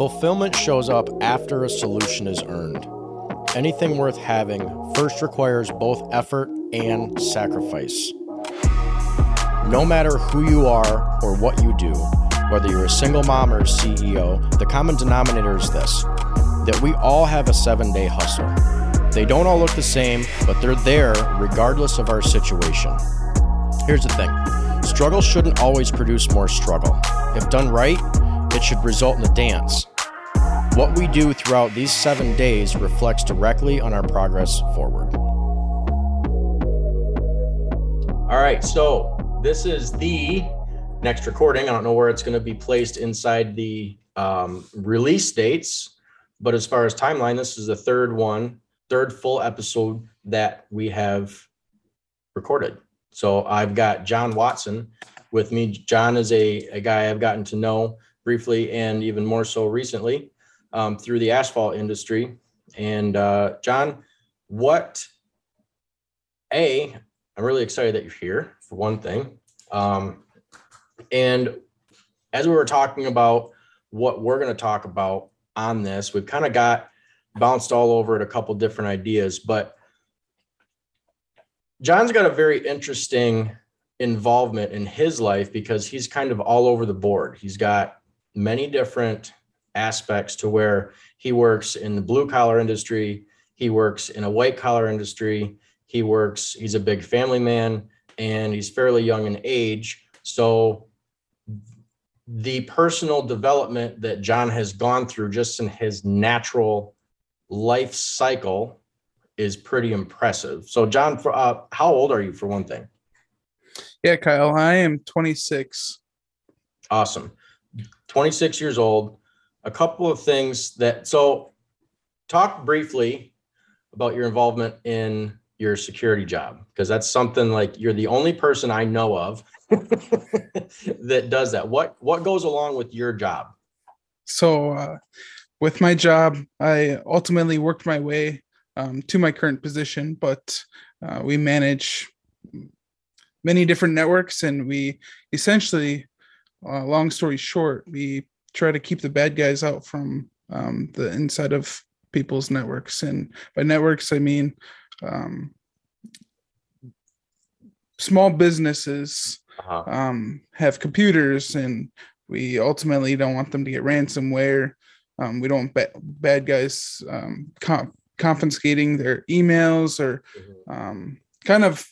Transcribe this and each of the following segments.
Fulfillment shows up after a solution is earned. Anything worth having first requires both effort and sacrifice. No matter who you are or what you do, whether you're a single mom or a CEO, the common denominator is this that we all have a seven day hustle. They don't all look the same, but they're there regardless of our situation. Here's the thing struggle shouldn't always produce more struggle. If done right, it should result in a dance. What we do throughout these seven days reflects directly on our progress forward. All right, so this is the next recording. I don't know where it's going to be placed inside the um, release dates, but as far as timeline, this is the third one, third full episode that we have recorded. So I've got Jon Watson with me. Jon is a, a guy I've gotten to know briefly and even more so recently um, through the asphalt industry. And uh, Jon, what a I'm really excited that you're here for one thing. Um, and as we were talking about what we're going to talk about on this, we've kind of got bounced all over at a couple different ideas, but Jon's got a very interesting involvement in his life because he's kind of all over the board. He's got many different aspects to where he works in the blue collar industry, he works in a white collar industry, he works, he's a big family man, and he's fairly young in age. So the personal development that Jon has gone through just in his natural life cycle is pretty impressive. So, John, uh, how old are you for one thing? Yeah, Kyle, I am 26. Awesome. 26 years old, a couple of things that so talk briefly about your involvement in your security job because that's something like you're the only person I know of that does that. What what goes along with your job? So uh, with my job, I ultimately worked my way um, to my current position, but uh, we manage many different networks and we essentially uh, long story short, we try to keep the bad guys out from um, the inside of people's networks. And by networks, I mean um, small businesses uh-huh. um, have computers, and we ultimately don't want them to get ransomware. Um, we don't want ba- bad guys um, confiscating their emails or mm-hmm. um, kind of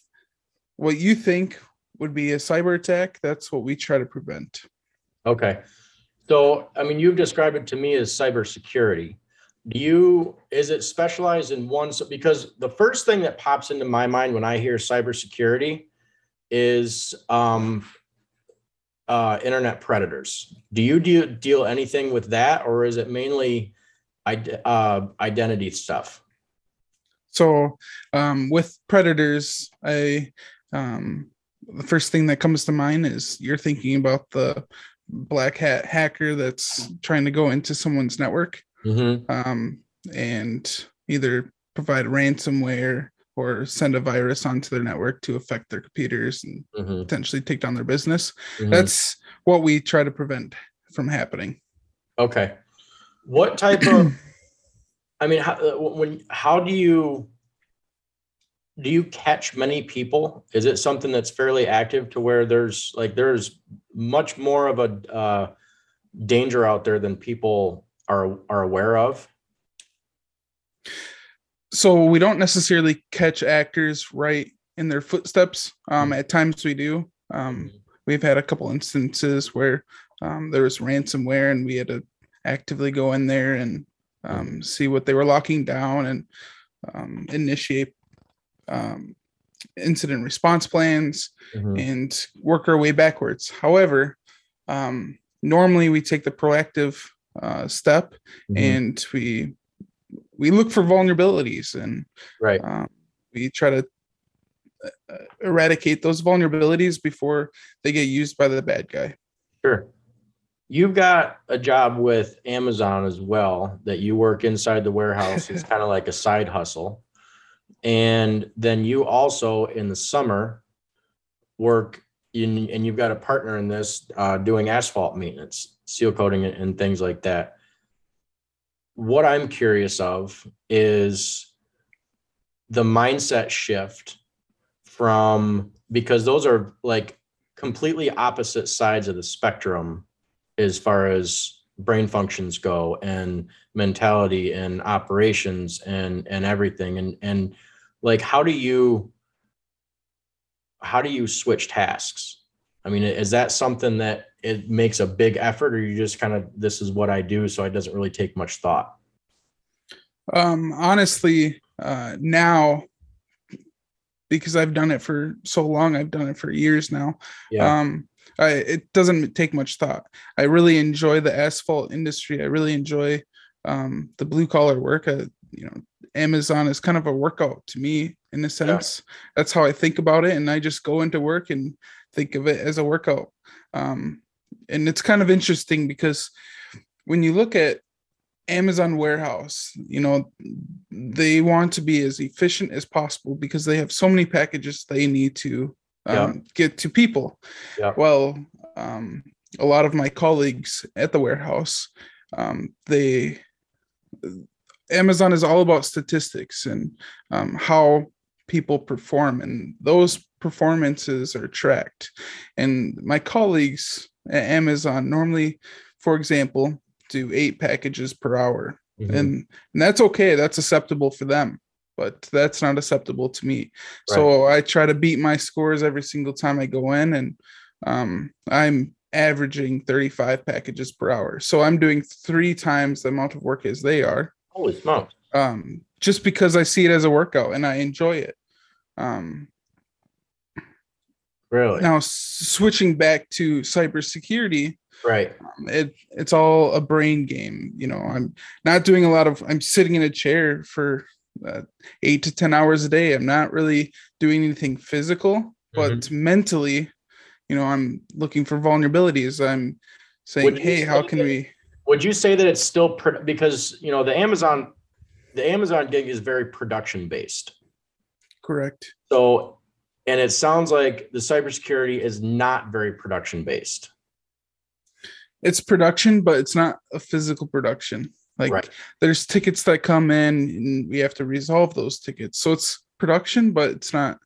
what you think would be a cyber attack. That's what we try to prevent. Okay. So, I mean, you've described it to me as cybersecurity. Do you, is it specialized in one? So, because the first thing that pops into my mind when I hear cybersecurity is um, uh, internet predators. Do you deal, deal anything with that, or is it mainly uh, identity stuff? So, um, with predators, I um, the first thing that comes to mind is you're thinking about the black hat hacker that's trying to go into someone's network mm-hmm. um, and either provide ransomware or send a virus onto their network to affect their computers and mm-hmm. potentially take down their business. Mm-hmm. That's what we try to prevent from happening. Okay. What type of I mean how uh, when how do you do you catch many people? Is it something that's fairly active to where there's like there's much more of a uh, danger out there than people are are aware of? So we don't necessarily catch actors right in their footsteps. Um, mm-hmm. At times we do. Um, mm-hmm. we've had a couple instances where um, there was ransomware and we had to actively go in there and um, mm-hmm. see what they were locking down and um, initiate um, incident response plans mm-hmm. and work our way backwards. However, um, normally we take the proactive uh, step mm-hmm. and we we look for vulnerabilities and right um, we try to uh, eradicate those vulnerabilities before they get used by the bad guy. Sure. You've got a job with Amazon as well that you work inside the warehouse. it's kind of like a side hustle. And then you also in the summer work in, and you've got a partner in this uh, doing asphalt maintenance, seal coating and things like that. what I'm curious of is the mindset shift from because those are like completely opposite sides of the spectrum as far as brain functions go and mentality and operations and and everything and and like how do you how do you switch tasks? I mean is that something that it makes a big effort or you just kind of this is what i do so it doesn't really take much thought? Um honestly uh now because i've done it for so long i've done it for years now yeah. um I, it doesn't take much thought. I really enjoy the asphalt industry. I really enjoy um the blue collar work. Uh, you know amazon is kind of a workout to me in a sense that's how i think about it and i just go into work and think of it as a workout um and it's kind of interesting because when you look at Amazon warehouse, you know, they want to be as efficient as possible because they have so many packages they need to um, Yeah. get to people. Yeah. Well, um, a lot of my colleagues at the warehouse, um, they Amazon is all about statistics and um, how people perform, and those performances are tracked. And my colleagues at Amazon normally, for example, do eight packages per hour. Mhm. and, and that's okay that's acceptable for them but that's not acceptable to me. So i try to beat my scores every single time i go in and um, i'm averaging 35 packages per hour. So i'm doing three times the amount of work as they are holy smokes. Um, just because i see it as a workout and i enjoy it. Um, really? now switching back to cybersecurity right. um, it it's all a brain game you know i'm not doing a lot of i'm sitting in a chair for uh, eight to ten hours a day. I'm not really doing anything physical but mentally you know i'm looking for vulnerabilities. I'm saying hey how can we would you say that it's still pro- because you know the amazon the amazon gig is very production based correct. So and it sounds like the cybersecurity is not very production based it's production but it's not a physical production. Like Right. there's tickets that come in and we have to resolve those tickets. So it's production but it's not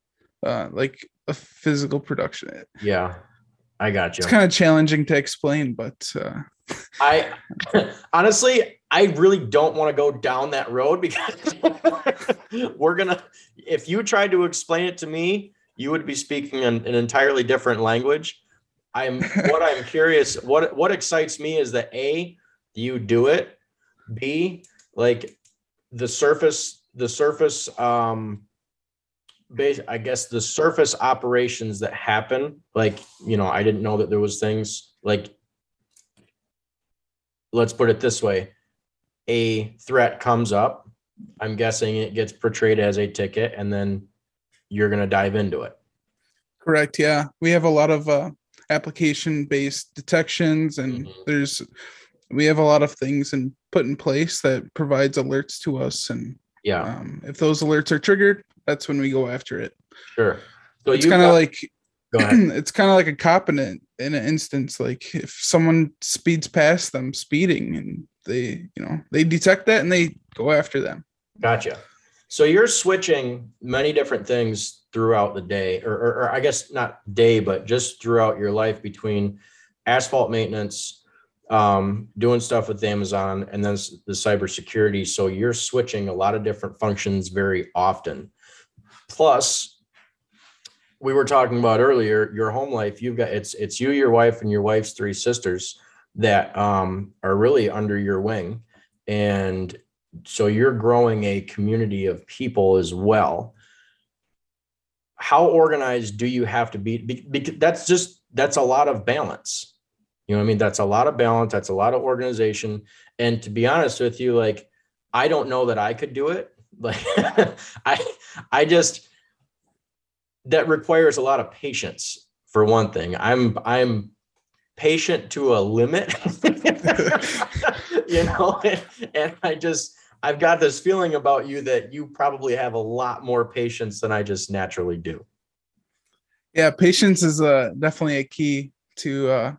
uh, like a physical production. Yeah. I got you it's kind of challenging to explain but uh, I honestly, I really don't want to go down that road because we're gonna. If you tried to explain it to me, you would be speaking an, an entirely different language. I'm what I'm curious. What what excites me is that a you do it. B like the surface the surface um base I guess the surface operations that happen like you know I didn't know that there was things like let's put it this way a threat comes up i'm guessing it gets portrayed as a ticket and then you're going to dive into it. Correct yeah. We have a lot of uh, application based detections and Mhm. there's we have a lot of things and put in place that provides alerts to us and yeah. um, if those alerts are triggered that's when we go after it. Sure. So it's kind of like go ahead. it's kind of like a cop in, in an instance like if someone speeds past them speeding and they you know they detect that and they go after them. Gotcha. So you're switching many different things throughout the day or, or, or i guess not day but just throughout your life between asphalt maintenance um, doing stuff with amazon and then the cybersecurity. So you're switching a lot of different functions very often. Plus we were talking about earlier your home life you've got it's it's you your wife and your wife's three sisters that um, are really under your wing. And so you're growing a community of people as well. How organized do you have to be? Be- because that's just that's a lot of balance. You know what i mean? That's a lot of balance. That's a lot of organization. And to be honest with you like i don't know that i could do it. Like i i just that requires a lot of patience for one thing i'm i'm patient to a limit you know and, and i just i've got this feeling about you that you probably have a lot more patience than i just naturally do yeah patience is uh definitely a key to uh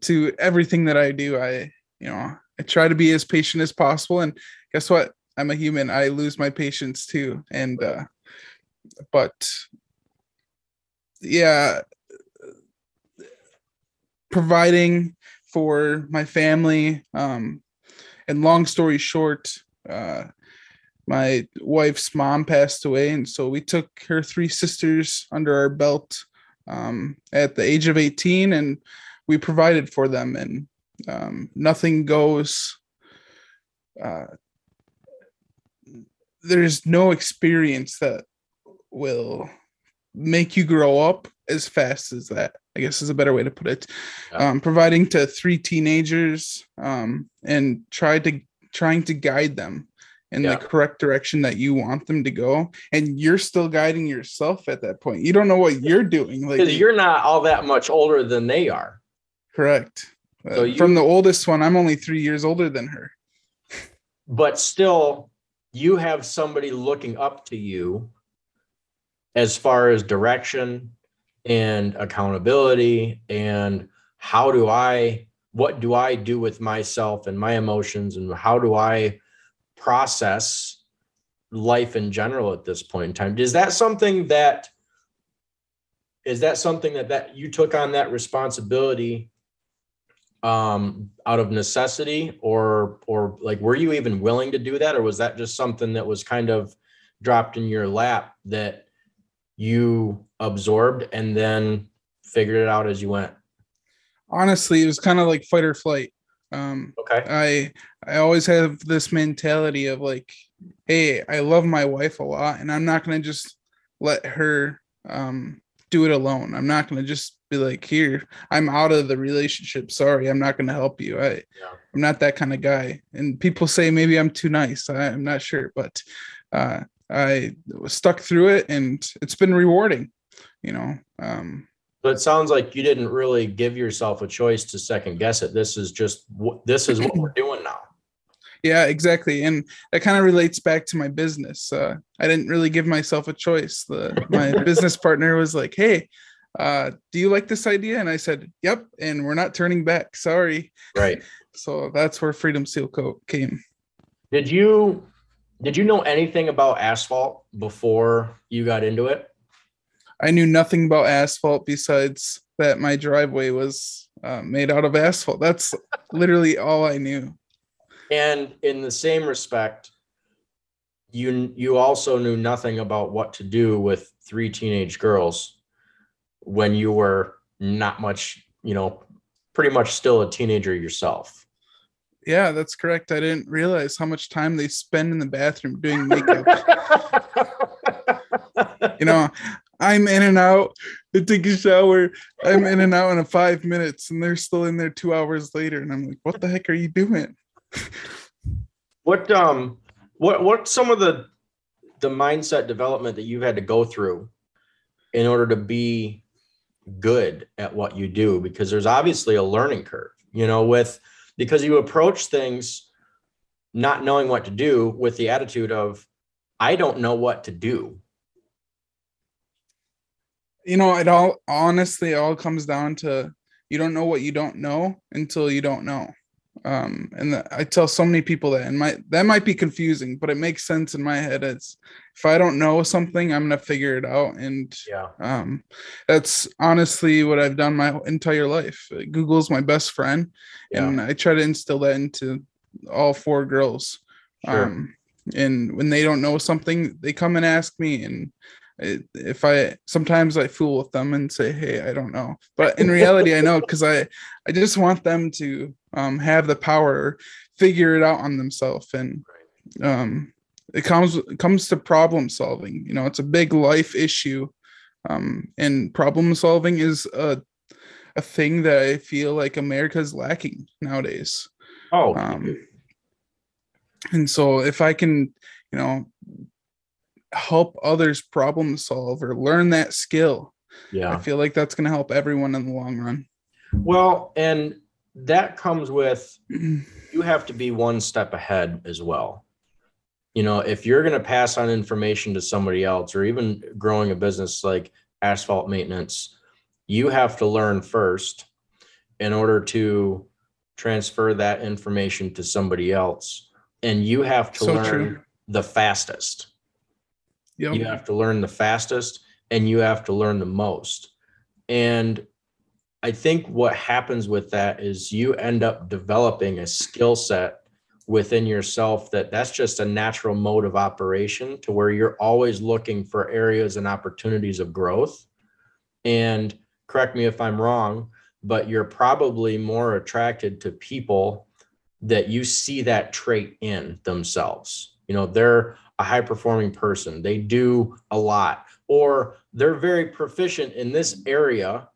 to everything that i do i you know I try to be as patient as possible. And guess what? I'm a human. I lose my patience too. And uh, but yeah, providing for my family. Um, and long story short, uh, my wife's mom passed away, and so we took her three sisters under our belt um, at the age of 18, and we provided for them. And um, nothing goes. Uh, there's no experience that will make you grow up as fast as that i guess is a better way to put it. Yeah. um, providing to three teenagers um, and try to trying to guide them in yeah. the correct direction that you want them to go. And you're still guiding yourself at that point. You don't know what you're doing like you're not all that much older than they are. Correct. So uh, you, from the oldest one i'm only three years older than her. But still you have somebody looking up to you as far as direction and accountability and how do I what do I do with myself and my emotions and how do I process life in general at this point in time? Is that something that is that something that that you took on that responsibility um out of necessity or or like were you even willing to do that? Or was that just something that was kind of dropped in your lap that you absorbed and then figured it out as you went? Honestly, it was kind of like fight or flight. Um, okay. I I always have this mentality of like, hey, I love my wife a lot, and I'm not gonna just let her um, do it alone. I'm not gonna just be like, here, I'm out of the relationship. Sorry, I'm not gonna help you. I yeah. I'm not that kind of guy. And people say maybe I'm too nice. I, am not sure, but uh, I was stuck through it and it's been rewarding, you know. Um, but it sounds like you didn't really give yourself a choice to second guess it. This is just this is what we're doing now. Yeah, exactly, and that kind of relates back to my business. Uh, I didn't really give myself a choice. The my business partner was like, "Hey, uh, do you like this idea?" And I said, "Yep," and we're not turning back. Sorry. Right. so that's where Freedom Sealcoat came. Did you did you know anything about asphalt before you got into it? I knew nothing about asphalt besides that my driveway was uh, made out of asphalt. That's literally all I knew. And in the same respect, you you also knew nothing about what to do with three teenage girls when you were not much, you know, pretty much still a teenager yourself. Yeah, that's correct. I didn't realize how much time they spend in the bathroom doing makeup. you know, I'm in and out. They take a shower. I'm in and out in a five minutes, and they're still in there two hours later. And I'm like, what the heck are you doing? what um what what's some of the the mindset development that you've had to go through in order to be good at what you do? Because there's obviously a learning curve, you know, with because you approach things not knowing what to do with the attitude of i don't know what to do. You know it all honestly all comes down to you don't know what you don't know until you don't know um and the, i tell so many people that and my that might be confusing but it makes sense in my head. It's if i don't know something i'm gonna figure it out. And yeah. um that's honestly what i've done my entire life. Google's my best friend yeah. and i try to instill that into all four girls. Sure. um and when they don't know something they come and ask me and if I sometimes I fool with them and say, "Hey, I don't know," but in reality, I know because I I just want them to um, have the power, figure it out on themselves, and um, it comes it comes to problem solving. You know, it's a big life issue, um, and problem solving is a a thing that I feel like America is lacking nowadays. Oh, um, and so if I can, you know, help others problem solve or learn that skill. Yeah. I feel like that's going to help everyone in the long run. Well, and that comes with you have to be one step ahead as well. You know, if you're going to pass on information to somebody else or even growing a business like asphalt maintenance, you have to learn first in order to transfer that information to somebody else and you have to So learn true. the fastest Yep. you have to learn the fastest and you have to learn the most. And i think what happens with that is you end up developing a skill set within yourself that that's just a natural mode of operation to where you're always looking for areas and opportunities of growth. And correct me if i'm wrong but you're probably more attracted to people that you see that trait in themselves. You know they're a high performing person. They do a lot or they're very proficient in this area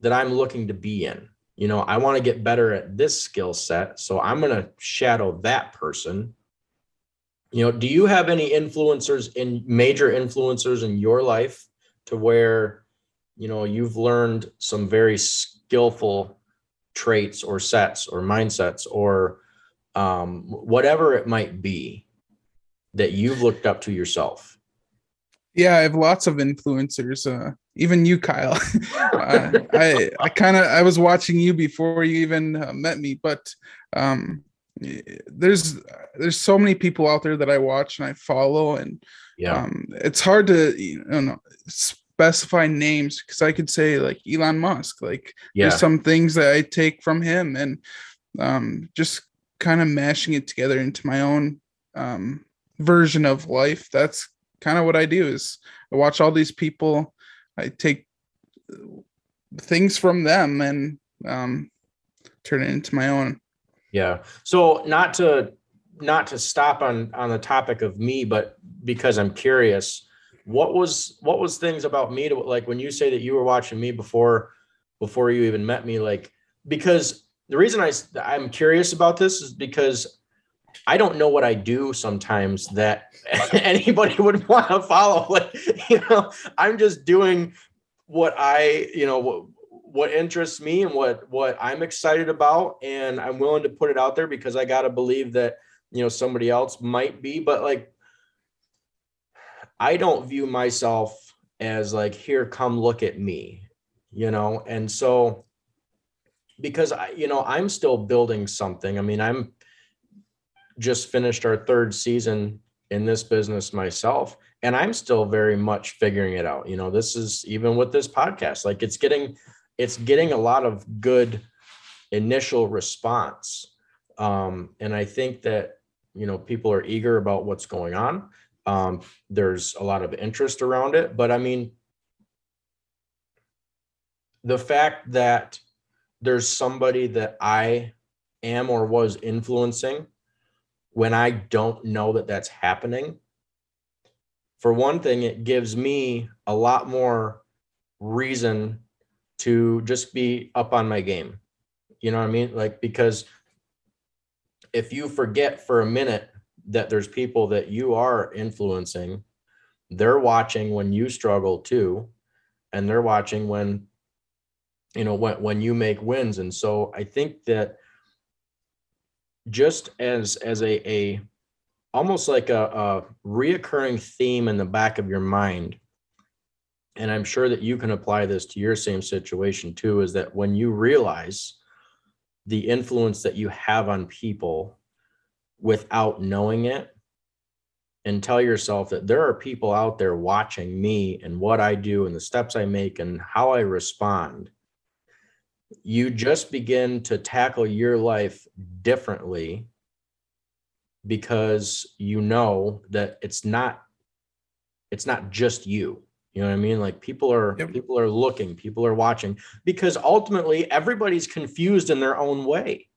that i'm looking to be in. You know i want to get better at this skill set so i'm going to shadow that person. You know do you have any influencers in major influencers in your life to where you know you've learned some very skillful traits or sets or mindsets or um, whatever it might be that you've looked up to yourself Yeah, I have lots of influencers. Uh, even you, Kyle. uh, I I kind of I was watching you before you even uh, met me, but um, there's there's so many people out there that I watch and I follow, and yeah um, it's hard to you know specify names because I could say like Elon Musk. Like yeah there's some things that I take from him, and um, just kind of mashing it together into my own um, version of life. That's kind of what I do. Is I watch all these people. I take things from them and um, turn it into my own. Yeah. So not to not to stop on on the topic of me, but because I'm curious, what was what was things about me to like when you say that you were watching me before before you even met me like because the reason i i'm curious about this is because I don't know what I do sometimes that anybody would want to follow. Like you know I'm just doing what I you know what what interests me and what what I'm excited about and I'm willing to put it out there because I got to believe that you know somebody else might be. But like I don't view myself as like here come look at me you know? And so because I you know I'm still building something. I mean I'm just finished our third season in this business myself and I'm still very much figuring it out. You know this is even with this podcast like it's getting it's getting a lot of good initial response. Um, and i think that you know people are eager about what's going on. Um, there's a lot of interest around it but i mean the fact that there's somebody that i am or was influencing when i don't know that that's happening for one thing it gives me a lot more reason to just be up on my game. You know what I mean? Like, because if you forget for a minute that there's people that you are influencing, they're watching when you struggle too, and they're watching when, you know, when, when you make wins. And so I think that just as, as a, a, almost like a, a reoccurring theme in the back of your mind, and I'm sure that you can apply this to your same situation too, is that when you realize the influence that you have on people without knowing it, and tell yourself that there are people out there watching me and what I do and the steps I make and how I respond, you just begin to tackle your life differently because you know that it's not it's not just you you know what I mean? Like people are Yep. people are looking, people are watching because ultimately everybody's confused in their own way.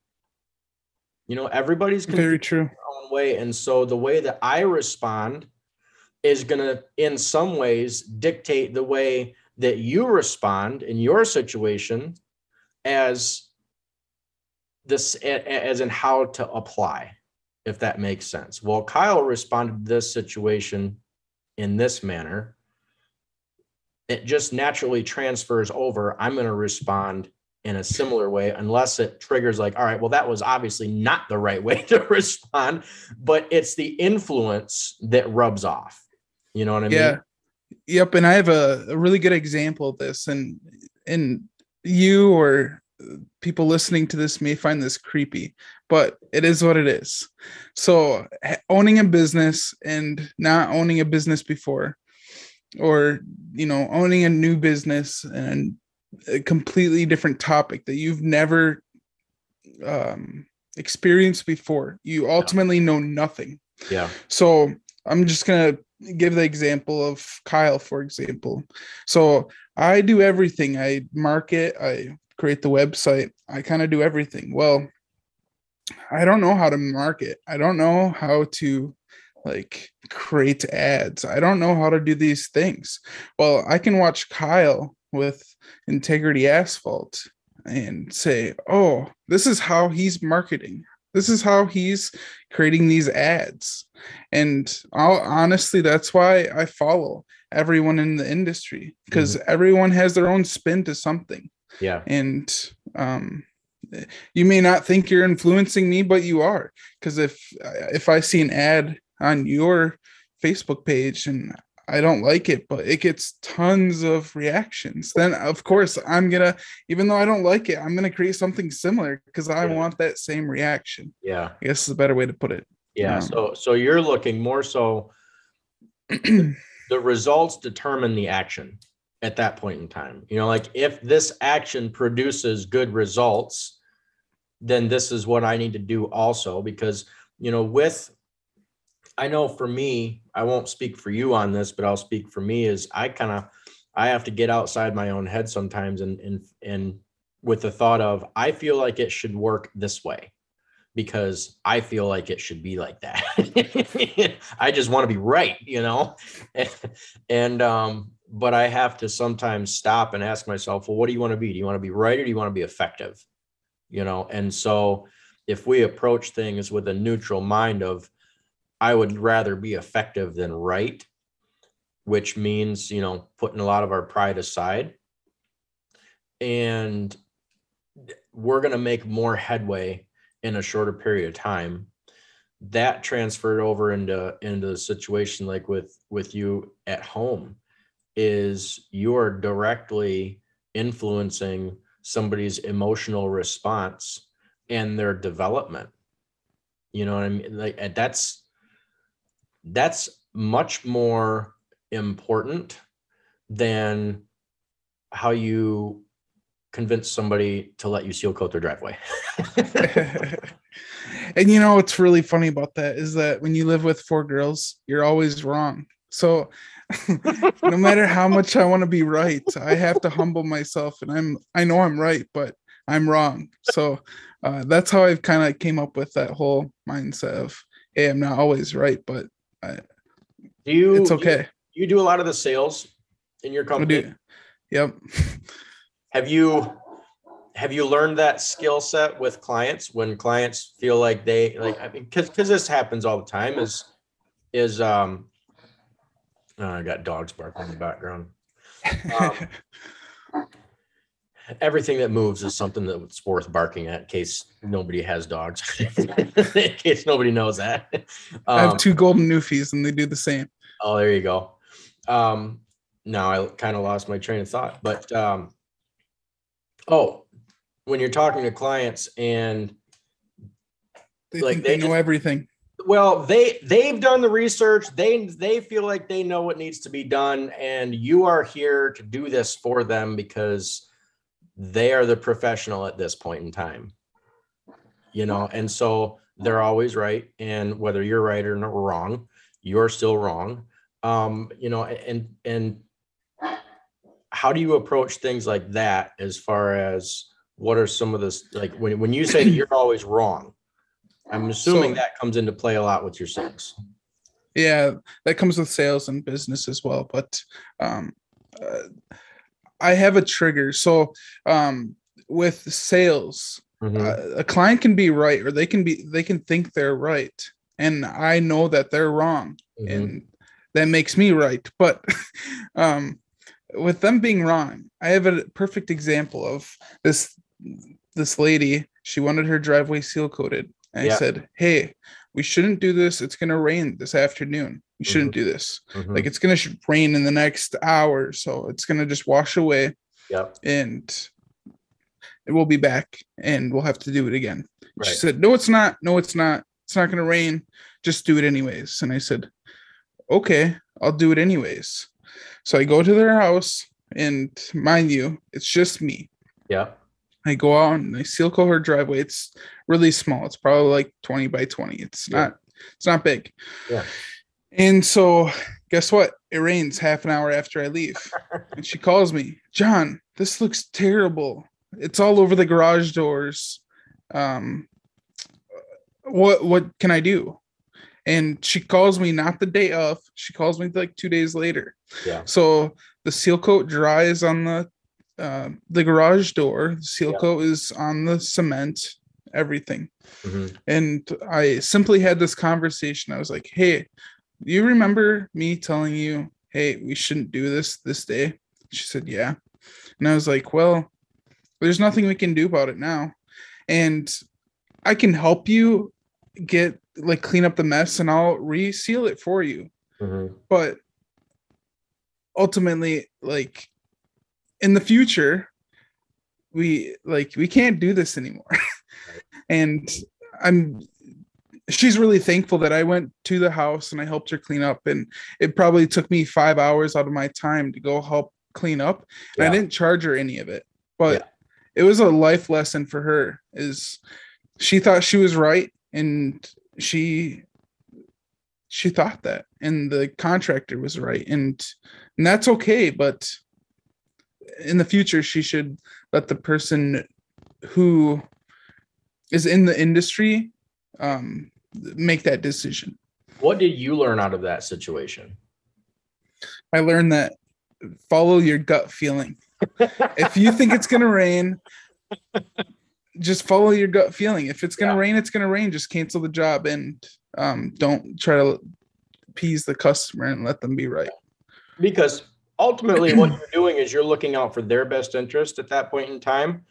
You know, everybody's confused Very true. in their own way. And so the way that I respond is going to, in some ways, dictate the way that you respond in your situation as this, as in how to apply, if that makes sense. Well, Kyle responded to this situation in this manner it just naturally transfers over. I'm going to respond in a similar way, unless it triggers like, all right, well, that was obviously not the right way to respond, but it's the influence that rubs off. You know what I mean? Yeah. Yep. And I have a, a really good example of this. And and you or people listening to this may find this creepy, but it is what it is. So owning a business and not owning a business before, or you know, owning a new business and a completely different topic that you've never um, experienced before, you ultimately know nothing. Yeah. So I'm just gonna give the example of Kyle, for example. So I do everything. I market, I create the website, I kind of do everything. Well, I don't know how to market. I don't know how to like create ads. I don't know how to do these things. Well, I can watch Kyle with Integrity Asphalt and say, "Oh, this is how he's marketing. This is how he's creating these ads." And I'll, honestly, that's why I follow everyone in the industry because mm-hmm. everyone has their own spin to something. Yeah. And um you may not think you're influencing me, but you are. Because if if I see an ad on your Facebook page and I don't like it, but it gets tons of reactions. Then of course I'm gonna, even though I don't like it, I'm gonna create something similar because I yeah. want that same reaction. Yeah. I guess is a better way to put it. Yeah. Um, so so you're looking more so the results determine the action at that point in time. You know, like if this action produces good results, then this is what I need to do also because, you know, with I know for me, I won't speak for you on this, but I'll speak for me is I kind of I have to get outside my own head sometimes and and and with the thought of I feel like it should work this way because I feel like it should be like that. I just want to be right, you know? and um but I have to sometimes stop and ask myself, well, what do you want to be? Do you want to be right or do you want to be effective? You know, and so if we approach things with a neutral mind of, I would rather be effective than right, which means, you know, putting a lot of our pride aside. And we're going to make more headway in a shorter period of time. That transferred over into into the situation like with with you at home is you're directly influencing somebody's emotional response and their development. You know what i mean? Like that's that's much more important than how you convince somebody to let you seal coat their driveway and you know what's really funny about that is that when you live with four girls you're always wrong so no matter how much I want to be right, I have to humble myself, and I'm I know I'm right, but I'm wrong. So uh, that's how I've kind of came up with that whole mindset of, hey, I'm not always right, but I, do you? It's okay. You, you do a lot of the sales in your company. Yep. Have you have you learned that skill set with clients when clients feel like they like I mean because because this happens all the time is is um Oh, I got dogs barking in the background. Um, everything that moves is something that's worth barking at in case nobody has dogs. in case nobody knows that. Um, I have um, two golden newfies and they do the same. Oh, there you go. Um, now I kind of lost my train of thought, but um, oh, when you're talking to clients and they like they, they know just, everything well they they've done the research they they feel like they know what needs to be done and you are here to do this for them because they are the professional at this point in time you know and so they're always right and whether you're right or not wrong you're still wrong um you know and and how do you approach things like that as far as what are some of this like when, when you say that you're always wrong I'm assuming so, that comes into play a lot with your sales. Yeah, that comes with sales and business as well. But um, uh, I have a trigger. So um, with sales, mm-hmm. uh, a client can be right, or they can be they can think they're right, and I know that they're wrong, mm-hmm. and that makes me right. But um, with them being wrong, I have a perfect example of this this lady. She wanted her driveway seal coated and yeah. I said, Hey, we shouldn't do this. It's going to rain this afternoon. We shouldn't mm-hmm. do this. Mm-hmm. Like it's going to rain in the next hour. So it's going to just wash away. Yep. And we'll be back and we'll have to do it again. She said, No, it's not. No, it's not. It's not going to rain. Just do it anyways. And I said, Okay, I'll do it anyways. So I go to their house, and mind you, it's just me. Yeah. I go out and I seal coat her driveway. It's really small. It's probably like 20 by 20. It's Yeah. not it's not big. Yeah. And so guess what? It rains half an hour after I leave. and she calls me, Jon, this looks terrible. It's all over the garage doors. Um what what can I do? And she calls me not the day of, she calls me like two days later. Yeah. So the seal coat dries on the uh, the garage door. The seal Yeah. coat is on the cement, everything. Mhm. And I simply had this conversation. I was like, "Hey, you remember me telling you, hey, we shouldn't do this this day?" She said, "Yeah." And I was like, "Well, there's nothing we can do about it now, and I can help you get like clean up the mess, and I'll reseal it for you." Mhm. but ultimately like in the future we like we can't do this anymore. And i'm she's really thankful that i went to the house and i helped her clean up. And it probably took me five hours out of my time to go help clean up. And Yeah. i didn't charge her any of it but it was a life lesson for her is she thought she was right and she she thought that and the contractor was right. And and that's okay but in the future she should let the person who is in the industry um make that decision. What did you learn out of that situation? i learned that follow your gut feeling. If you think it's going to rain just follow your gut feeling. If it's going to Yeah. rain it's going to rain. Just cancel the job and um, don't try to appease the customer and let them be right. Because ultimately what you're doing is you're looking out for their best interest at that point in time.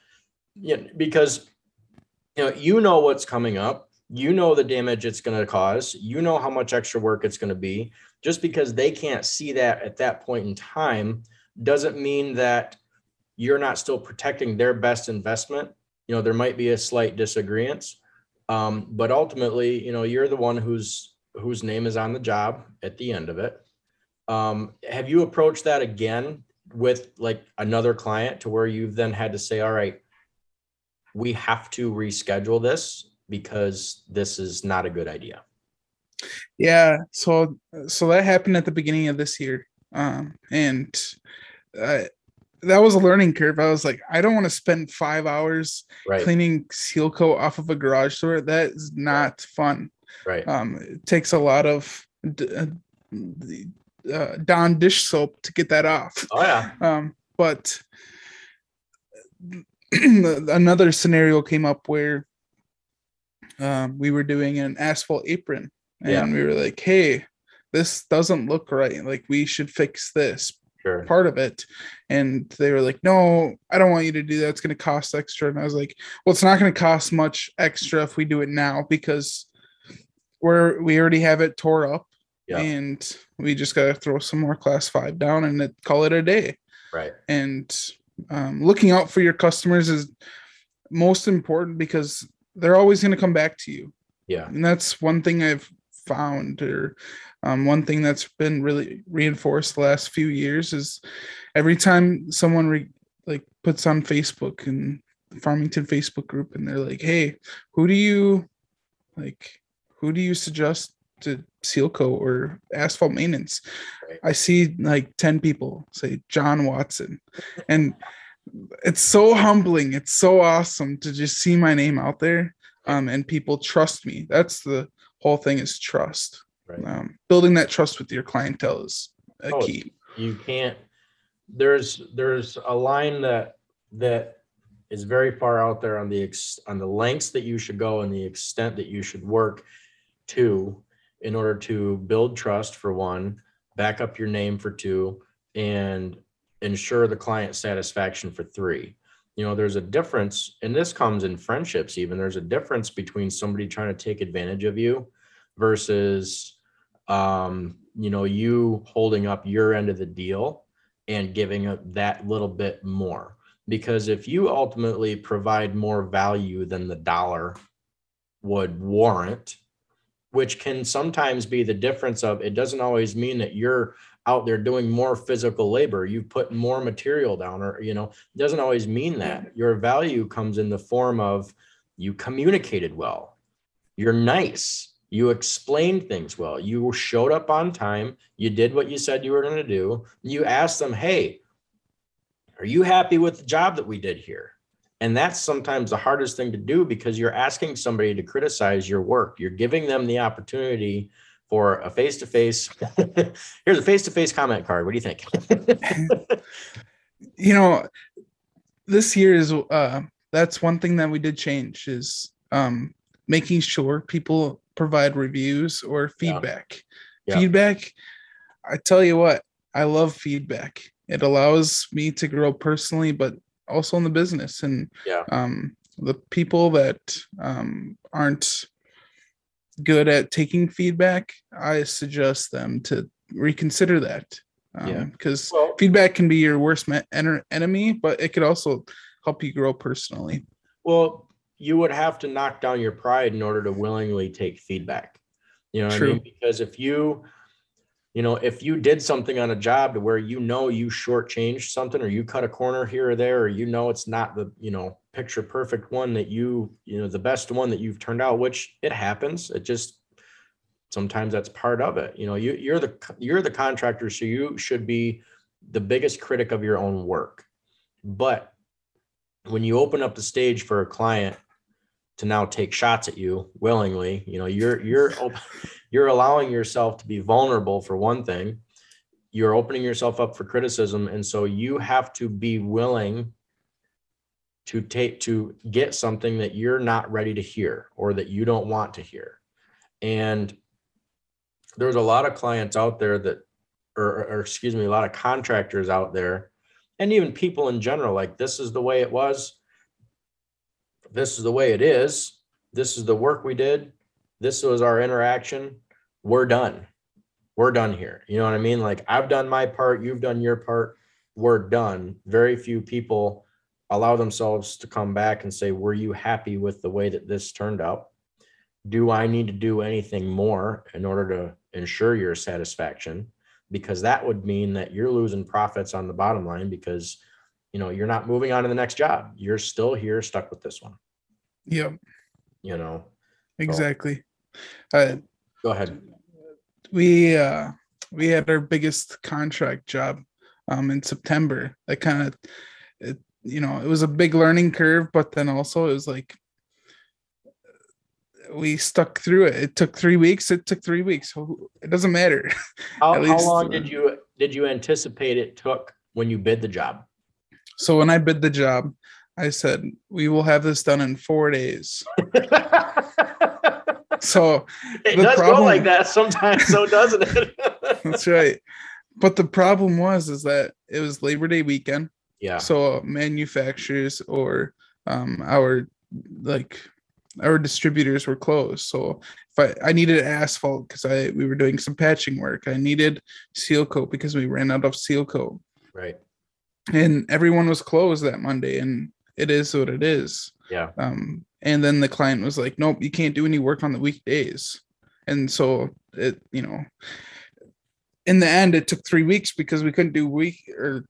Yeah because you know you know what's coming up. You know the damage it's going to cause. You know how much extra work it's going to be. Just because they can't see that at that point in time doesn't mean that you're not still protecting their best investment. You know there might be a slight disagreement um, but ultimately you know you're the one whose whose name is on the job at the end of it um, have you approached that again with like another client to where you've then had to say, all right, we have to reschedule this because this is not a good idea? yeah so so that happened at the beginning of this year um and uh, that was a learning curve i was like i don't want to spend five hours Right. cleaning seal coat off of a garage door that is not fun Right. um it takes a lot of d- uh, Dawn dish soap to get that off Oh yeah. um but another scenario came up where um, we were doing an asphalt apron and Yeah. we were like hey this doesn't look right like we should fix this Sure. part of it and they were like no i don't want you to do that it's going to cost extra and i was like well it's not going to cost much extra if we do it now because we're we already have it tore up Yeah. and we just got to throw some more class five down and it, call it a day Right. and um, looking out for your customers is most important because they're always going to come back to you Yeah. and that's one thing i've found or um, one thing that's been really reinforced the last few years is every time someone re- like puts on facebook and the farmington facebook group and they're like hey who do you like who do you suggest to seal coat or asphalt maintenance Right. i see like 10 people say jon watson and it's so humbling it's so awesome to just see my name out there um, and people trust me that's the whole thing is trust Right. um, building that trust with your clientele is a Oh, key You can't. There's there's a line that that is very far out there on the ex, on the lengths that you should go and the extent that you should work to in order to build trust for one, back up your name for two, and ensure the client satisfaction for three. You know, there's a difference, and this comes in friendships even. There's a difference between somebody trying to take advantage of you versus um, you know, you holding up your end of the deal and giving up that little bit more. Because if you ultimately provide more value than the dollar would warrant, which can sometimes be the difference of it doesn't always mean that you're out there doing more physical labor. You put more material down or you know it doesn't always mean that. Your value comes in the form of you communicated well. You're nice. You explained things well. You showed up on time. You did what you said you were going to do. You asked them hey are you happy with the job that we did here and that's sometimes the hardest thing to do because you're asking somebody to criticize your work you're giving them the opportunity for a face to face. Here's a face to face comment card. What do you think? you know, this year is uh that's one thing that we did change is um making sure people provide reviews or feedback. Yeah. Yeah. Feedback, I tell you what, I love feedback. It allows me to grow personally, but also in the business. And yeah. um the people that um aren't good at taking feedback, I suggest them to reconsider that. Um, yeah. Because well, feedback can be your worst me- en- enemy, but it could also help you grow personally. Well, you would have to knock down your pride in order to willingly take feedback. You know True. I mean? Because if you, you know, if you did something on a job to where you know you shortchanged something or you cut a corner here or there, or you know it's not the, you know, picture perfect one that you you know the best one that you've turned out which it happens. It just sometimes that's part of it. You know you, you're the you're the contractor so you should be the biggest critic of your own work. But when you open up the stage for a client to now take shots at you willingly. You know you're you're you're allowing yourself to be vulnerable for one thing. You're opening yourself up for criticism and so you have to be willing to take to get something that you're not ready to hear or that you don't want to hear. And there's a lot of clients out there that or, or, excuse me a lot of contractors out there and even people in general like this is the way it was this is the way it is. This is the work we did. This was our interaction. We're done. We're done here. You know what i mean? Like i've done my part. You've done your part. We're done. Very few people allow themselves to come back and say, were you happy with the way that this turned out? Do I need to do anything more in order to ensure your satisfaction? Because that would mean that you're losing profits on the bottom line because you know you're not moving on to the next job. You're still here stuck with this one. Yep. You know. Exactly. So, uh, go ahead. We uh we had our biggest contract job um in September. That kind of you know, it was a big learning curve, but then also it was like we stuck through it. It took three weeks. It took three weeks. So it doesn't matter. How, how long did you did you anticipate it took when you bid the job? So when I bid the job, I said we will have this done in four days. so it does problem, go like that sometimes, so doesn't it? that's right. But the problem was is that it was Labor Day weekend. Yeah. So manufacturers or um, our like our distributors were closed. So if I, I needed asphalt because I we were doing some patching work. I needed seal coat because we ran out of seal coat. Right. And everyone was closed that Monday, and it is what it is. Yeah. Um, and then the client was like, "Nope, you can't do any work on the weekdays." And so it, you know, in the end, it took three weeks because we couldn't do week or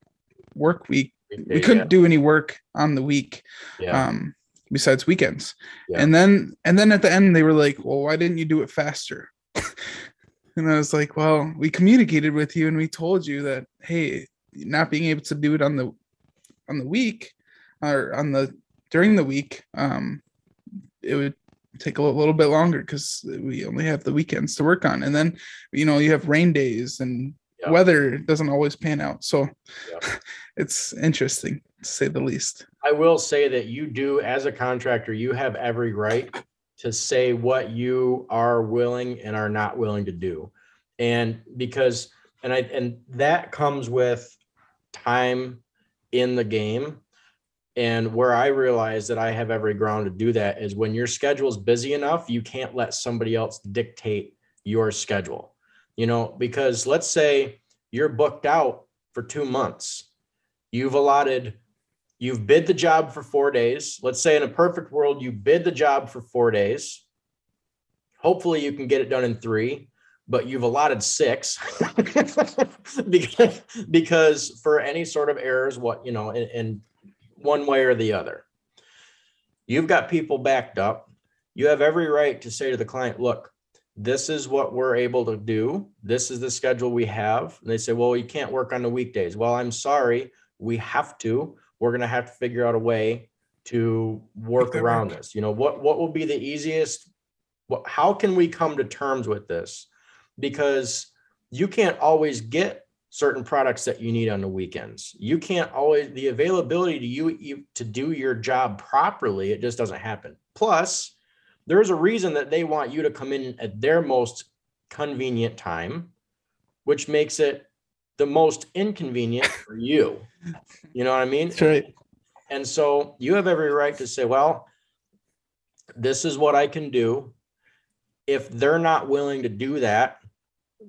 work week we couldn't yeah. do any work on the week yeah. um besides weekends yeah. and then and then at the end they were like well why didn't you do it faster and i was like well we communicated with you and we told you that hey not being able to do it on the on the week or on the during the week um it would take a little bit longer because we only have the weekends to work on and then you know you have rain days and yep. weather doesn't always pan out. So yep. it's interesting to say the least. I will say that you do, as a contractor, you have every right to say what you are willing and are not willing to do. And because, and I, and that comes with time in the game. And where I realize that I have every ground to do that is when your schedule is busy enough, you can't let somebody else dictate your schedule you know, because let's say you're booked out for two months, you've allotted you've bid the job for four days. Let's say in a perfect world, you bid the job for four days. Hopefully, you can get it done in three, but you've allotted six because, because for any sort of errors, what you know, in, in one way or the other, you've got people backed up. You have every right to say to the client, look, this is what we're able to do. This is the schedule we have. And they say, well, you can't work on the weekdays. Well, I'm sorry. We have to. We're going to have to figure out a way to work around this. You know, what, what will be the easiest? What, how can we come to terms with this? Because you can't always get certain products that you need on the weekends. You can't always, the availability to you, you to do your job properly, it just doesn't happen. Plus, there's a reason that they want you to come in at their most convenient time, which makes it the most inconvenient for you. You know what I mean? That's right. And so you have every right to say, well, this is what I can do. If they're not willing to do that,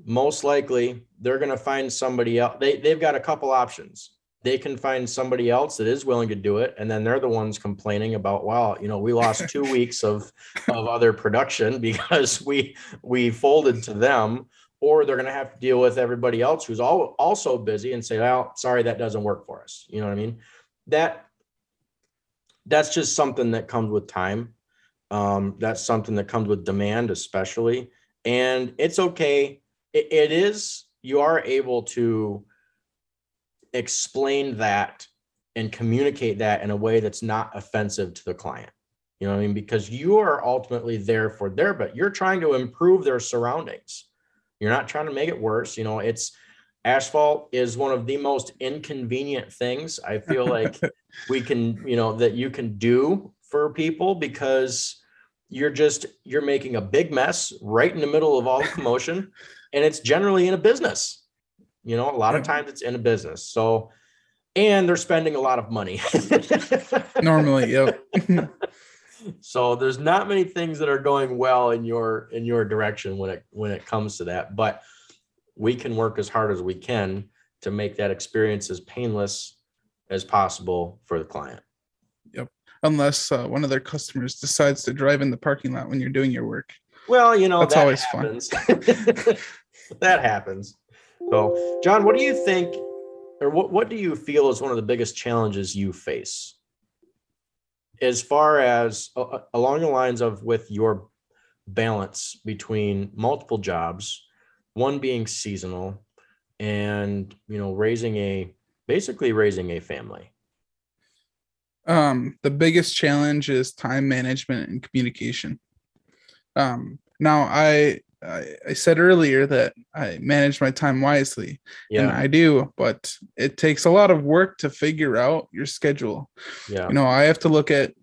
most likely they're going to find somebody else. They, they've got a couple options. They can find somebody else that is willing to do it. And then they're the ones complaining about, wow, you know, we lost two weeks of, of other production because we, we folded to them or they're going to have to deal with everybody else who's all, also busy and say, well, sorry, that doesn't work for us. You know what I mean? That that's just something that comes with time. Um, that's something that comes with demand, especially. And it's okay. It, it is, you are able to explain that and communicate that in a way that's not offensive to the client. You know what I mean? Because you are ultimately there for their, but you're trying to improve their surroundings. You're not trying to make it worse. You know, it's asphalt is one of the most inconvenient things I feel like we can, you know, that you can do for people because you're just you're making a big mess right in the middle of all the commotion and it's generally in a business. You know, a lot of times it's in a business. So and they're spending a lot of money. Normally, yep. so there's not many things that are going well in your in your direction when it when it comes to that but we can work as hard as we can to make that experience as painless as possible for the client Yep. Unless uh, one of their customers decides to drive in the parking lot when you're doing your work. Well you know That's that always fun. happens. That happens. So Jon what do you think or what, what do you feel is one of the biggest challenges you face? As far as uh, along the lines of with your balance between multiple jobs one being seasonal and you know raising a basically raising a family. Um the biggest challenge is time management and communication um now i i, I said earlier that i manage my time wisely and yeah. I do but it takes a lot of work to figure out your schedule. Yeah. You know i have to look at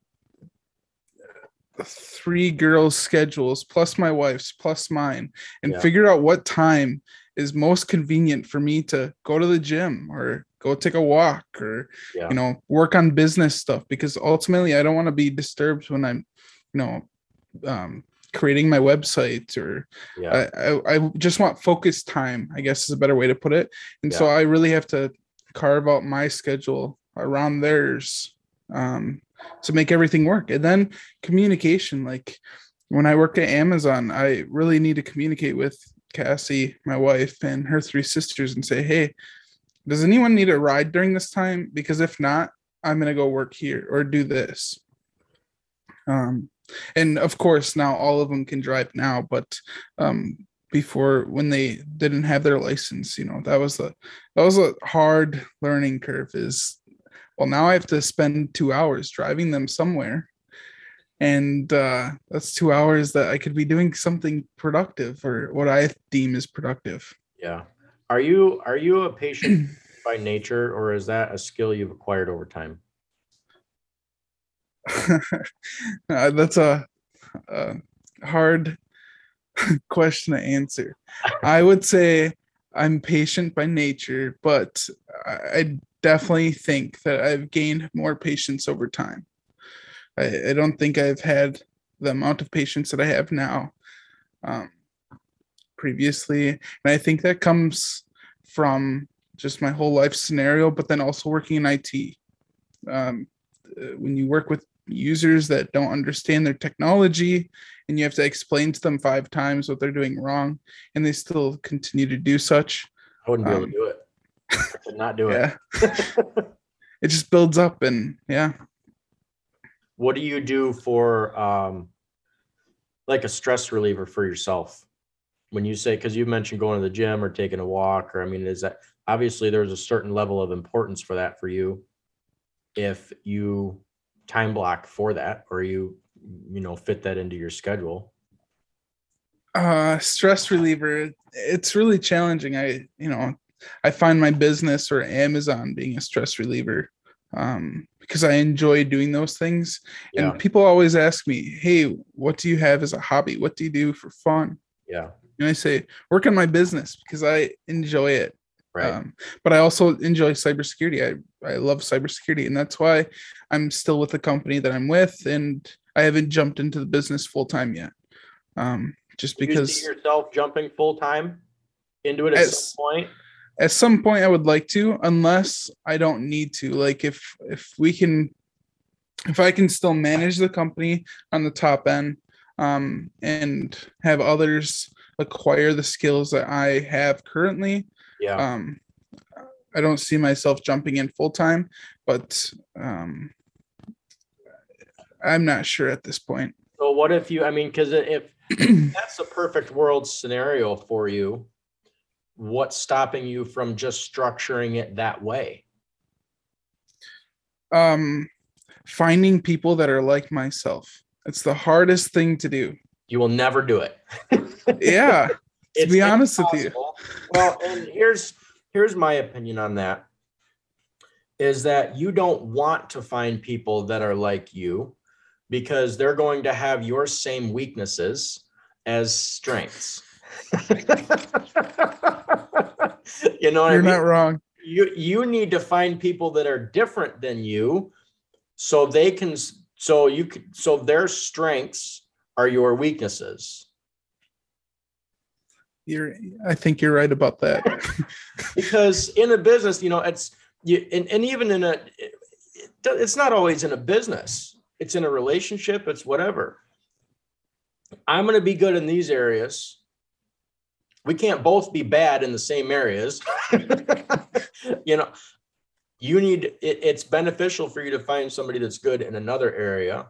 three girls schedules plus my wife's plus mine and Yeah. figure out what time is most convenient for me to go to the gym or go take a walk or yeah. you know work on business stuff because ultimately i don't want to be disturbed when i'm you know um creating my website or yeah. I, I i just want focus time i guess is a better way to put it. And so i really have to carve out my schedule around theirs um to make everything work. And then communication like when i worked at amazon i really need to communicate with cassie my wife and her three sisters and say hey does anyone need a ride during this time? Because if not i'm going to go work here or do this. Um and of course now all of them can drive now but um before when they didn't have their license you know that was a that was a hard learning curve is well now i have to spend two hours driving them somewhere. And uh that's two hours that i could be doing something productive or what i deem is productive. Yeah. Are you are you a patient by nature or is that a skill you've acquired over time that's a, a hard question to answer. I would say I'm patient by nature, but I I definitely think that I've gained more patience over time. I, I don't think I've had the amount of patience that I have now um, previously. And I think that comes from just my whole life scenario, but then also working in IT. um, uh, when you work with users that don't understand their technology and you have to explain to them five times what they're doing wrong and they still continue to do such I wouldn't be able Um, to do it. I could not do it. it just builds up and yeah What do you do for um like a stress reliever for yourself? When you say because you mentioned going to the gym or taking a walk, or I mean, is that obviously there's a certain level of importance for that for you if you time block for that or you you know fit that into your schedule. uh stress reliever it's really challenging. I you know i find my business or amazon being a stress reliever um because i enjoy doing those things. Yeah, and people always ask me hey what do you have as a hobby? What do you do for fun? Yeah, and i say work on my business because i enjoy it right. um, but i also enjoy cybersecurity i i love cybersecurity and that's why i'm still with the company that i'm with and i haven't jumped into the business full time yet um just Do you because see yourself jumping full time into it at As- some point. at some point i would like to unless i don't need to like if if we can if i can still manage the company on the top end um and have others acquire the skills that i have currently Yeah, um i don't see myself jumping in full time but um i'm not sure at this point. So what if you, I mean, because if that's a perfect world scenario for you, what's stopping you from just structuring it that way? um finding people that are like myself. It's the hardest thing to do. You will never do it. yeah It's be honest with you. Well, and here's here's my opinion on that is that you don't want to find people that are like you because they're going to have your same weaknesses as strengths. you know what you're I mean? not wrong you you need to find people that are different than you so they can so you could so their strengths are your weaknesses You're, I think you're right about that. because in a business you know it's you and, and even in a it, it's not always in a business. It's in a relationship it's whatever. I'm going to be good in these areas. We can't both be bad in the same areas. You know you need it, it's beneficial for you to find somebody that's good in another area.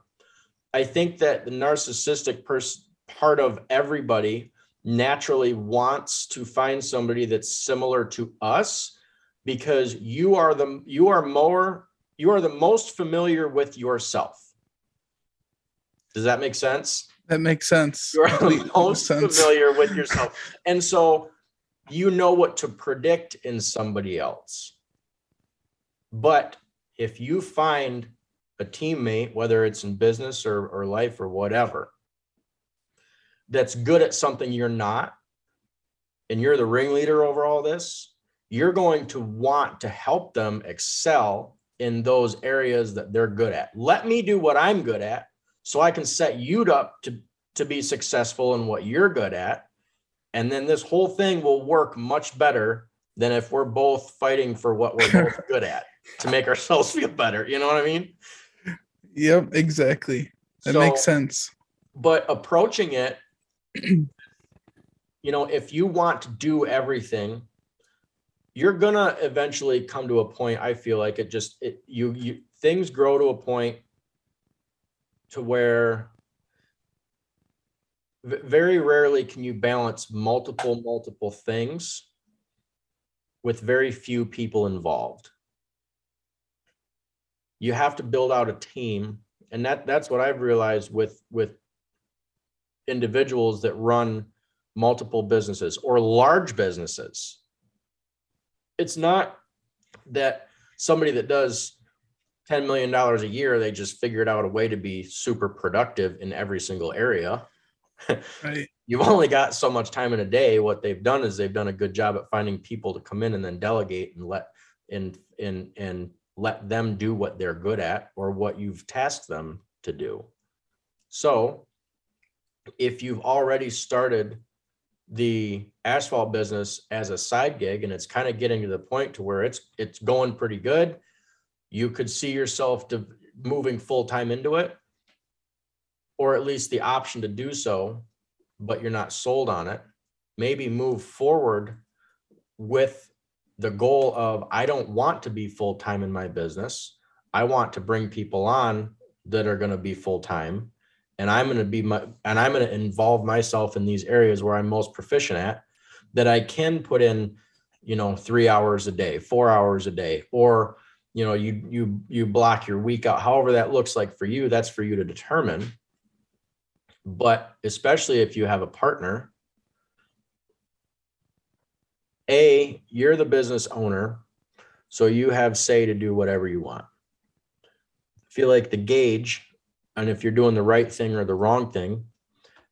I think that the narcissistic person part of everybody naturally wants to find somebody that's similar to us because you are the you are more you are the most familiar with yourself. Does that make sense? That makes sense. you are the most familiar with yourself. And so you know what to predict in somebody else. But if you find a teammate whether it's in business or, or life or whatever that's good at something you're not and you're the ringleader over all this you're going to want to help them excel in those areas that they're good at let me do what i'm good at so i can set you up to to be successful in what you're good at and then this whole thing will work much better than if we're both fighting for what we're both good at to make ourselves feel better you know what i mean Yep, exactly. That So- makes sense. but approaching it you know if you want to do everything you're gonna eventually come to a point i feel like it just it you you things grow to a point to where very rarely can you balance multiple multiple things with very few people involved. You have to build out a team and that that's what i've realized with with individuals that run multiple businesses or large businesses it's not that somebody that does 10 million dollars a year they just figured out a way to be super productive in every single area. Right. you've only got so much time in a day. What they've done is they've done a good job at finding people to come in and then delegate and let and and and let them do what they're good at or what you've tasked them to do. So if you've already started the asphalt business as a side gig and it's kind of getting to the point to where it's it's going pretty good you could see yourself de- moving full time into it, or at least the option to do so, but you're not sold on it. Maybe move forward with the goal of I don't want to be full time in my business. I want to bring people on that are going to be full time and I'm going to be my and I'm going to involve myself in these areas where I'm most proficient at that I can put in, you know, 3 hours a day, 4 hours a day or you know, you you you block your week out however that looks like for you, that's for you to determine. But especially if you have a partner, a you're the business owner, so you have say to do whatever you want. I feel like the gauge and if you're doing the right thing or the wrong thing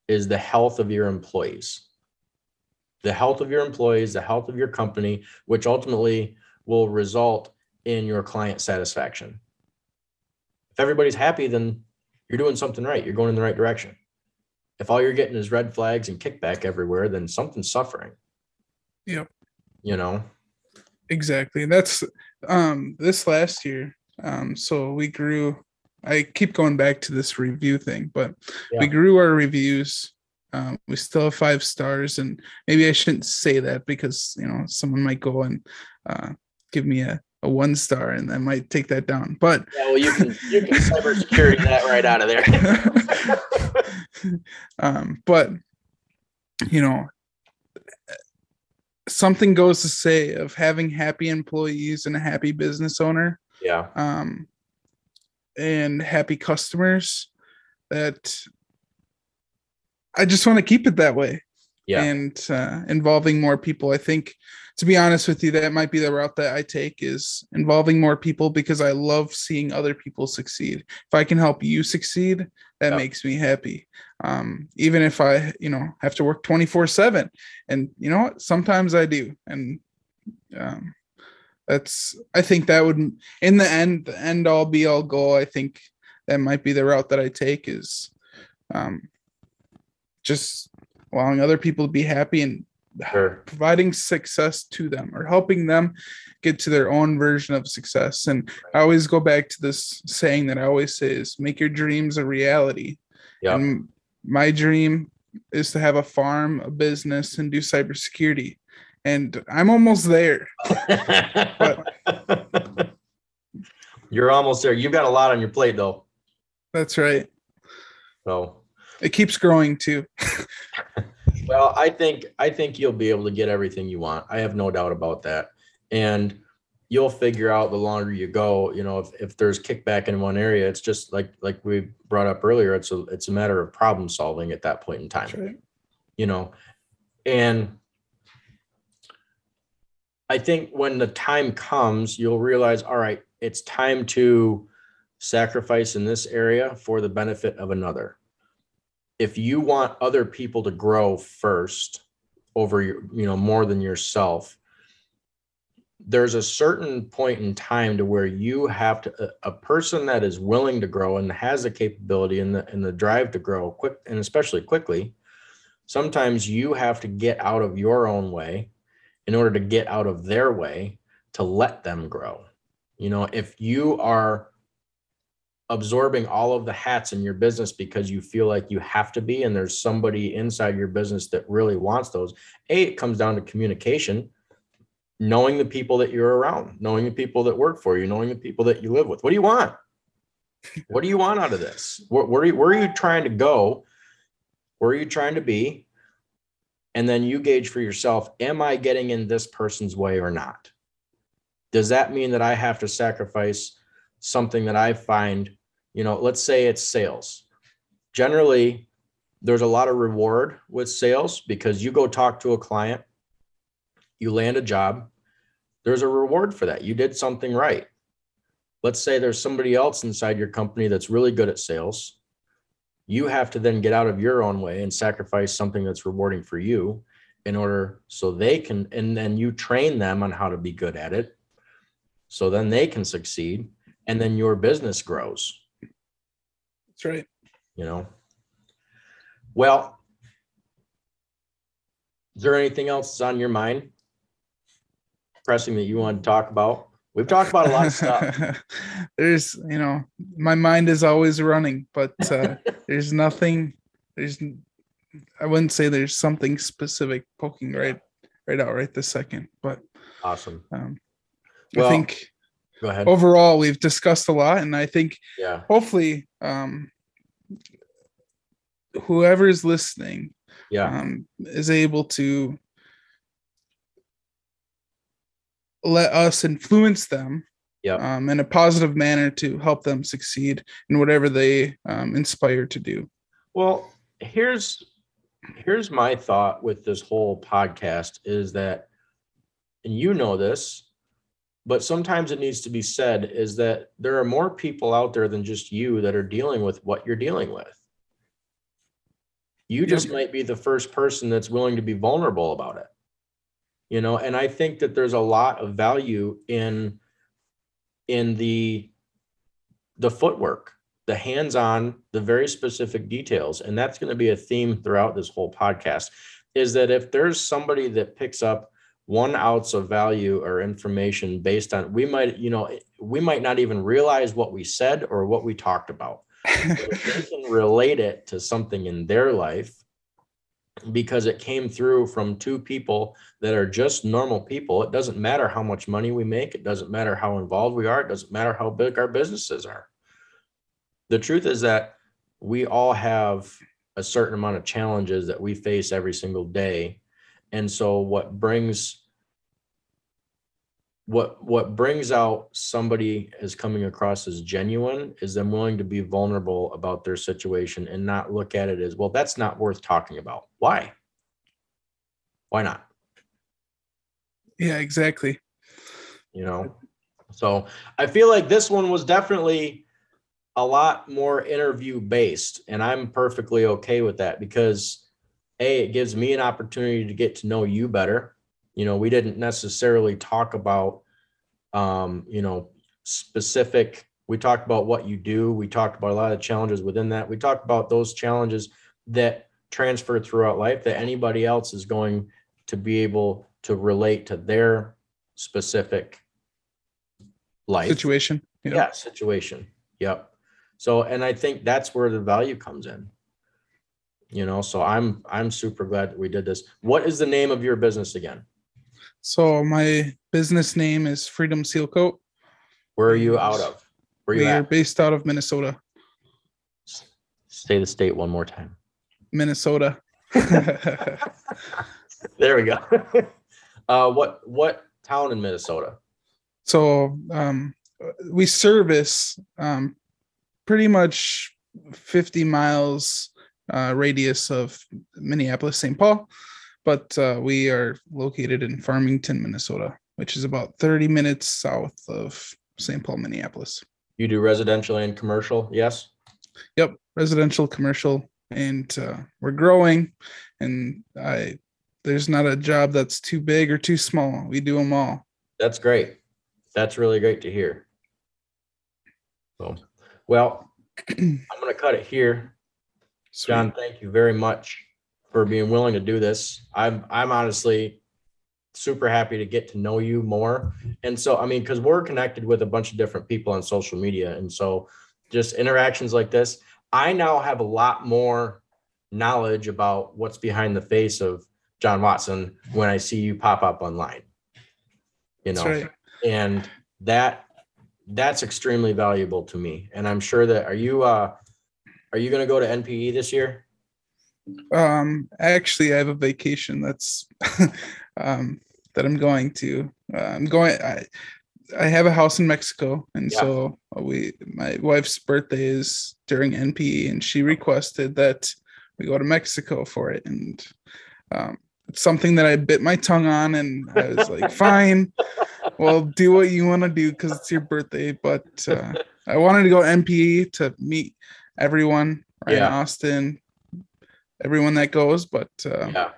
is the health of your employees the health of your employees the health of your company which ultimately will result in your client satisfaction if everybody's happy then you're doing something right you're going in the right direction if all you're getting is red flags and kickback everywhere then something's suffering Yep. you know Exactly. and That's um this last year. Um so we grew I keep going back to this review thing, but we grew our reviews. Um, we still have five stars, and maybe I shouldn't say that because you know someone might go and uh, give me a, a one star, and I might take that down. But yeah well you can you can cybersecurity that right out of there um, but you know, something goes to say of having happy employees and a happy business owner. yeah um, and happy customers that I just want to keep it that way yeah and uh, involving more people. I think, to be honest with you, that might be the route that I take is involving more people because I love seeing other people succeed. If I can help you succeed, that Yeah. makes me happy. Um, even if I, you know, have to work 24 seven and you know what, sometimes I do. And, um, that's, I think that would, in the end, the end all be all goal. I think that might be the route that I take is, um, just allowing other people to be happy and sure providing success to them or helping them get to their own version of success. And I always go back to this saying that I always say is make your dreams a reality. yeah And my dream is to have a farm, a business, and do cybersecurity. And I'm almost there. You're almost there. You've got a lot on your plate though. That's right. So, It keeps growing too. well, I think I think you'll be able to get everything you want. I have no doubt about that. And you'll figure out the longer you go, you know, if, if there's kickback in one area, it's just like like we brought up earlier, it's a it's a matter of problem solving at that point in time. Right. you know and i think when the time comes you'll realize all right it's time to sacrifice in this area for the benefit of another. If you want other people to grow first over your you know more than yourself there's a certain point in time to where you have to a, a person that is willing to grow and has the capability and the and the drive to grow quick and especially quickly sometimes you have to get out of your own way in order to get out of their way to let them grow. You know, if you are absorbing all of the hats in your business because you feel like you have to be, and there's somebody inside your business that really wants those, A, it comes down to communication, knowing the people that you're around, knowing the people that work for you, knowing the people that you live with. What do you want? What do you want out of this? Where, where, are you, where are you trying to go? Where are you trying to be? And then you gauge for yourself, am I getting in this person's way or not? Does that mean that I have to sacrifice something that I find, you know, let's say it's sales. Generally, there's a lot of reward with sales because you go talk to a client, you land a job, there's a reward for that. You did something right. Let's say there's somebody else inside your company that's really good at sales you have to then get out of your own way and sacrifice something that's rewarding for you in order so they can and then you train them on how to be good at it. So then they can succeed and then your business grows. That's right. you know? Well is there anything else on your mind? Pressing that you want to talk about We've talked about a lot of stuff. there's, you know, my mind is always running, but uh, there's nothing. There's, I wouldn't say there's something specific poking right, right out right this second. But awesome. Um, Well, I think Go ahead. overall we've discussed a lot, and I think Yeah. hopefully, um, whoever's listening Yeah. um, is able to let us influence them Yep. um, in a positive manner to help them succeed in whatever they um, inspire to do. Well, here's here's my thought with this whole podcast is that and you know this, but sometimes it needs to be said is that there are more people out there than just you that are dealing with what you're dealing with. You just Yep. might be the first person that's willing to be vulnerable about it. You know, and I think that there's a lot of value in in the the footwork the hands-on the very specific details. And that's going to be a theme throughout this whole podcast is that if there's somebody that picks up one ounce of value or information based on we might you know we might not even realize what we said or what we talked about. But if they can relate it to something in their life because it came through from two people that are just normal people. It doesn't matter how much money we make, it doesn't matter how involved we are, it doesn't matter how big our businesses are. The truth is that we all have a certain amount of challenges that we face every single day. And so what brings what what brings out somebody as coming across as genuine is them willing to be vulnerable about their situation and not look at it as well that's not worth talking about. Why? Why not? Yeah, exactly. you know? So i feel like this one was definitely a lot more interview based and i'm perfectly okay with that because a it gives me an opportunity to get to know you better. You know we didn't necessarily talk about um you know specific. We talked about what you do. We talked about a lot of challenges within that. We talked about those challenges that transfer throughout life that anybody else is going to be able to relate to their specific life. Situation. Yeah. yeah situation. Yep. So and i think that's where the value comes in. You know so i'm i'm super glad that we did this. What is the name of your business again So my business name is Freedom Sealcoat. where are you out of where you We are based out of Minnesota. say the state one more time Minnesota. there we go uh what what town in minnesota so um, we service um, pretty much 50 miles uh, radius of Minneapolis, St. Paul, but uh, we are located in Farmington, Minnesota, which is about 30 minutes south of St. Paul, Minneapolis. you do residential and commercial yes Yep, residential, commercial, and uh, we're growing. And I, there's not a job that's too big or too small. We do them all. That's great. That's really great to hear. So, well, I'm going to cut it here. Sweet. Jon, thank you very much for being willing to do this. I'm I'm honestly super happy to get to know you more. And so, I mean, because we're connected with a bunch of different people on social media, and so just interactions like this, I now have a lot more knowledge about what's behind the face of Jon Watson when I see you pop up online. You know, right. and that that's extremely valuable to me. And I'm sure that are you uh are you going to go to NPE this year? Um, actually, I have a vacation that's um, that I'm going to. Uh, I'm going. I I have a house in Mexico, and Yeah. so we. My wife's birthday is during NPE, and she requested that we go to Mexico for it, and um, it's something that I bit my tongue on, and I was like, "Fine, well, do what you want to do because it's your birthday." But uh, I wanted to go NPE to meet everyone, Ryan Yeah. Austin, everyone that goes, but uh, Yeah,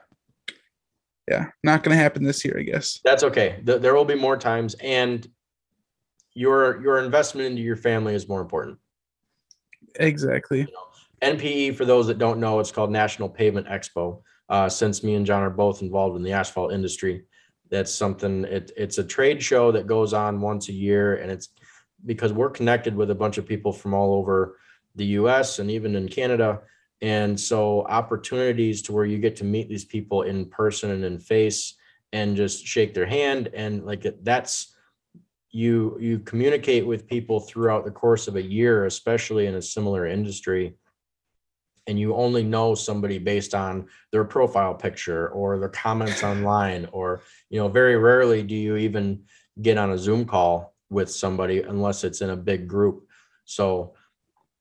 yeah, not going to happen this year, I guess. that's okay. Th- There will be more times and your your investment into your family is more important. Exactly. NPE, E, for those that don't know, it's called National Pavement Expo. Uh, since me and Jon are both involved in the asphalt industry, that's something it, it's a trade show that goes on once a year and it's because we're connected with a bunch of people from all over the US and even in Canada. And so opportunities to where you get to meet these people in person and in face and just shake their hand and like that's you you communicate with people throughout the course of a year especially in a similar industry and you only know somebody based on their profile picture or their comments online or you know very rarely do you even get on a zoom call with somebody unless it's in a big group. So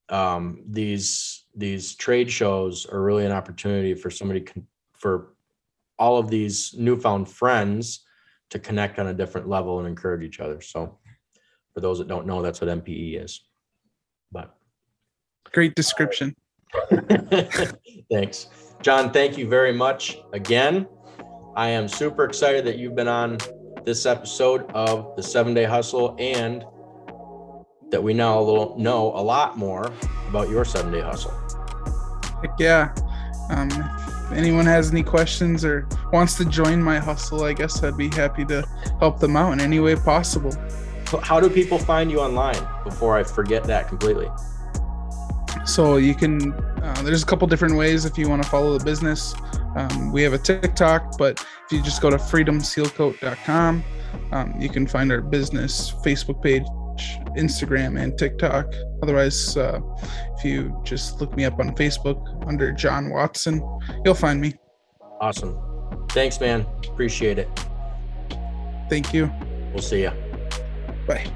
um, these these trade shows are really an opportunity for somebody con- for all of these newfound friends to connect on a different level and encourage each other so for those that don't know that's what NPE is but Great description. Thanks. Jon, thank you very much again. I am super excited that you've been on this episode of the seven day hustle and that we now know a lot more about your seven day hustle. Heck yeah. Um, if anyone has any questions or wants to join my hustle, I guess I'd be happy to help them out in any way possible. How do people find you online before I forget that completely? So you can, uh, there's a couple different ways if you want to follow the business. Um, we have a TikTok, but if you just go to freedomsealcoat.com, um, you can find our business Facebook page, Instagram, and TikTok. Otherwise, uh, if you just look me up on Facebook under Jon Watson, you'll find me. Awesome. Thanks, man. Appreciate it. Thank you. We'll see you. Bye.